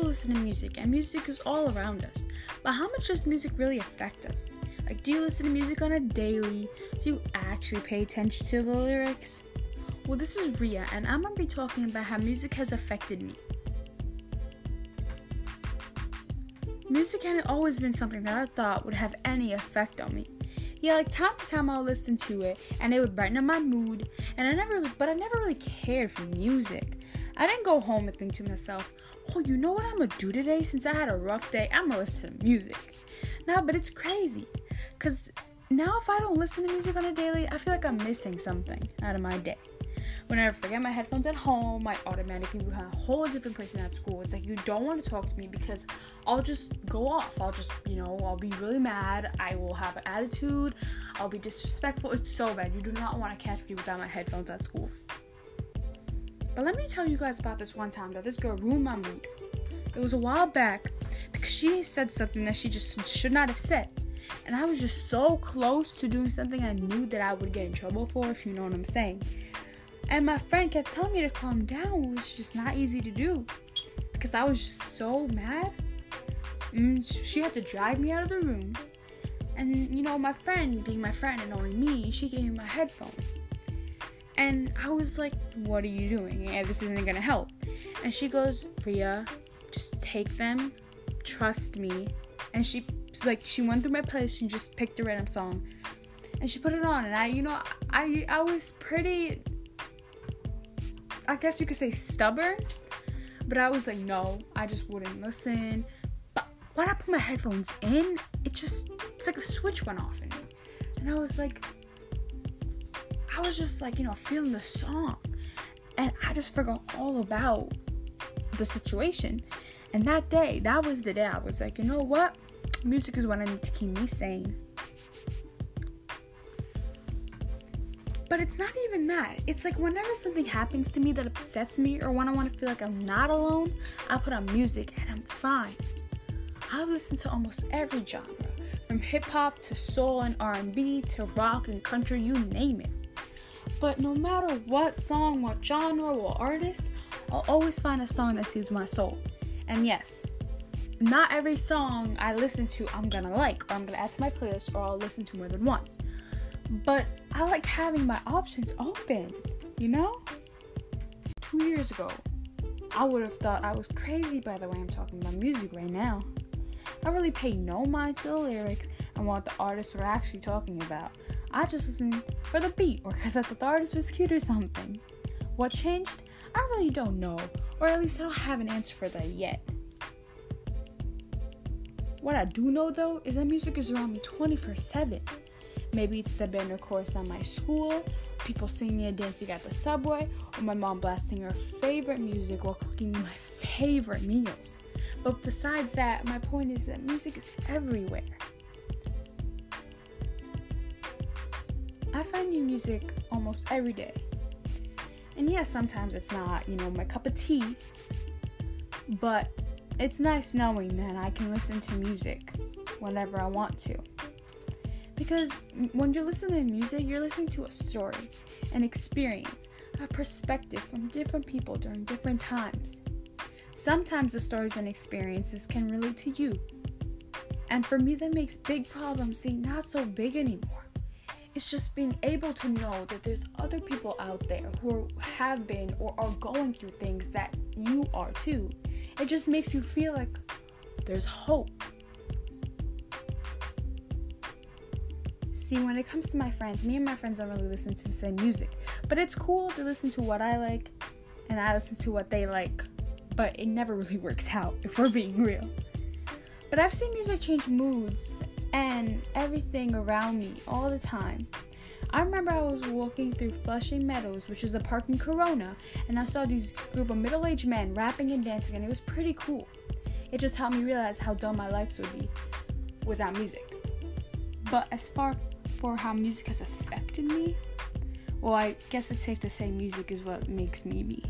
people listen to music, and music is all around us. But how much does music really affect us? Like, do you listen to music on a daily? Do you actually pay attention to the lyrics? Well, this is Ria, and I'm gonna be talking about how music has affected me. Music hadn't always been something that I thought would have any effect on me. Yeah, like time to time I'll listen to it and it would brighten up my mood. And I never but I never really cared for music. I didn't go home and think to myself, oh, you know what I'm gonna do today since I had a rough day? I'm gonna listen to music. Now, but it's crazy. Cause now if I don't listen to music on a daily, I feel like I'm missing something out of my day. Whenever I forget my headphones at home, I automatically become a whole different person at school. It's like you don't want to talk to me because I'll just go off. I'll just, you know, I'll be really mad. I will have an attitude. I'll be disrespectful. It's so bad. You do not want to catch me without my headphones at school. But let me tell you guys about this one time that this girl ruined my mood. It was a while back because she said something that she just should not have said. And I was just so close to doing something I knew that I would get in trouble for, if you know what I'm saying. And my friend kept telling me to calm down, which was just not easy to do because I was just so mad. Mm, and she had to drag me out of the room. And you know, my friend, being my friend and knowing me, she gave me my headphones. And I was like, What are you doing? Yeah, this isn't gonna help. And she goes, Ria, just take them, trust me. And she like she went through my playlist and just picked a random song. And she put it on and I you know I I was pretty I guess you could say stubborn, but I was like, no, I just wouldn't listen. But when I put my headphones in, it just, it's like a switch went off in me. And I was like, I was just like, you know, feeling the song. And I just forgot all about the situation. And that day, that was the day I was like, you know what? Music is what I need to keep me sane. But it's not even that. It's like whenever something happens to me that upsets me or when I want to feel like I'm not alone, I put on music and I'm fine. I listen to almost every genre, from hip hop to soul and R&B to rock and country, you name it. But no matter what song, what genre, what artist, I'll always find a song that suits my soul. And yes, not every song I listen to I'm gonna like, or I'm gonna add to my playlist, or I'll listen to more than once. But I like having my options open, you know? Two years ago, I would have thought I was crazy by the way I'm talking about music right now. I really pay no mind to the lyrics and what the artists were actually talking about. I just listened for the beat or because I thought the artist was cute or something. What changed? I really don't know, or at least I don't have an answer for that yet. What I do know though is that music is around me 24 7. Maybe it's the banner chorus at my school, people singing and dancing at the subway, or my mom blasting her favorite music while cooking my favorite meals. But besides that, my point is that music is everywhere. I find new music almost every day. And yes, sometimes it's not, you know, my cup of tea, but it's nice knowing that I can listen to music whenever I want to. Because when you're listening to music, you're listening to a story, an experience, a perspective from different people during different times. Sometimes the stories and experiences can relate to you. And for me, that makes big problems seem not so big anymore. It's just being able to know that there's other people out there who have been or are going through things that you are too. It just makes you feel like there's hope. See, when it comes to my friends, me and my friends don't really listen to the same music. But it's cool to listen to what I like and I listen to what they like. But it never really works out if we're being real. But I've seen music change moods and everything around me all the time. I remember I was walking through Flushing Meadows, which is a park in Corona, and I saw these group of middle-aged men rapping and dancing, and it was pretty cool. It just helped me realize how dumb my life would be without music. But as far for how music has affected me, well, I guess it's safe to say music is what makes me me.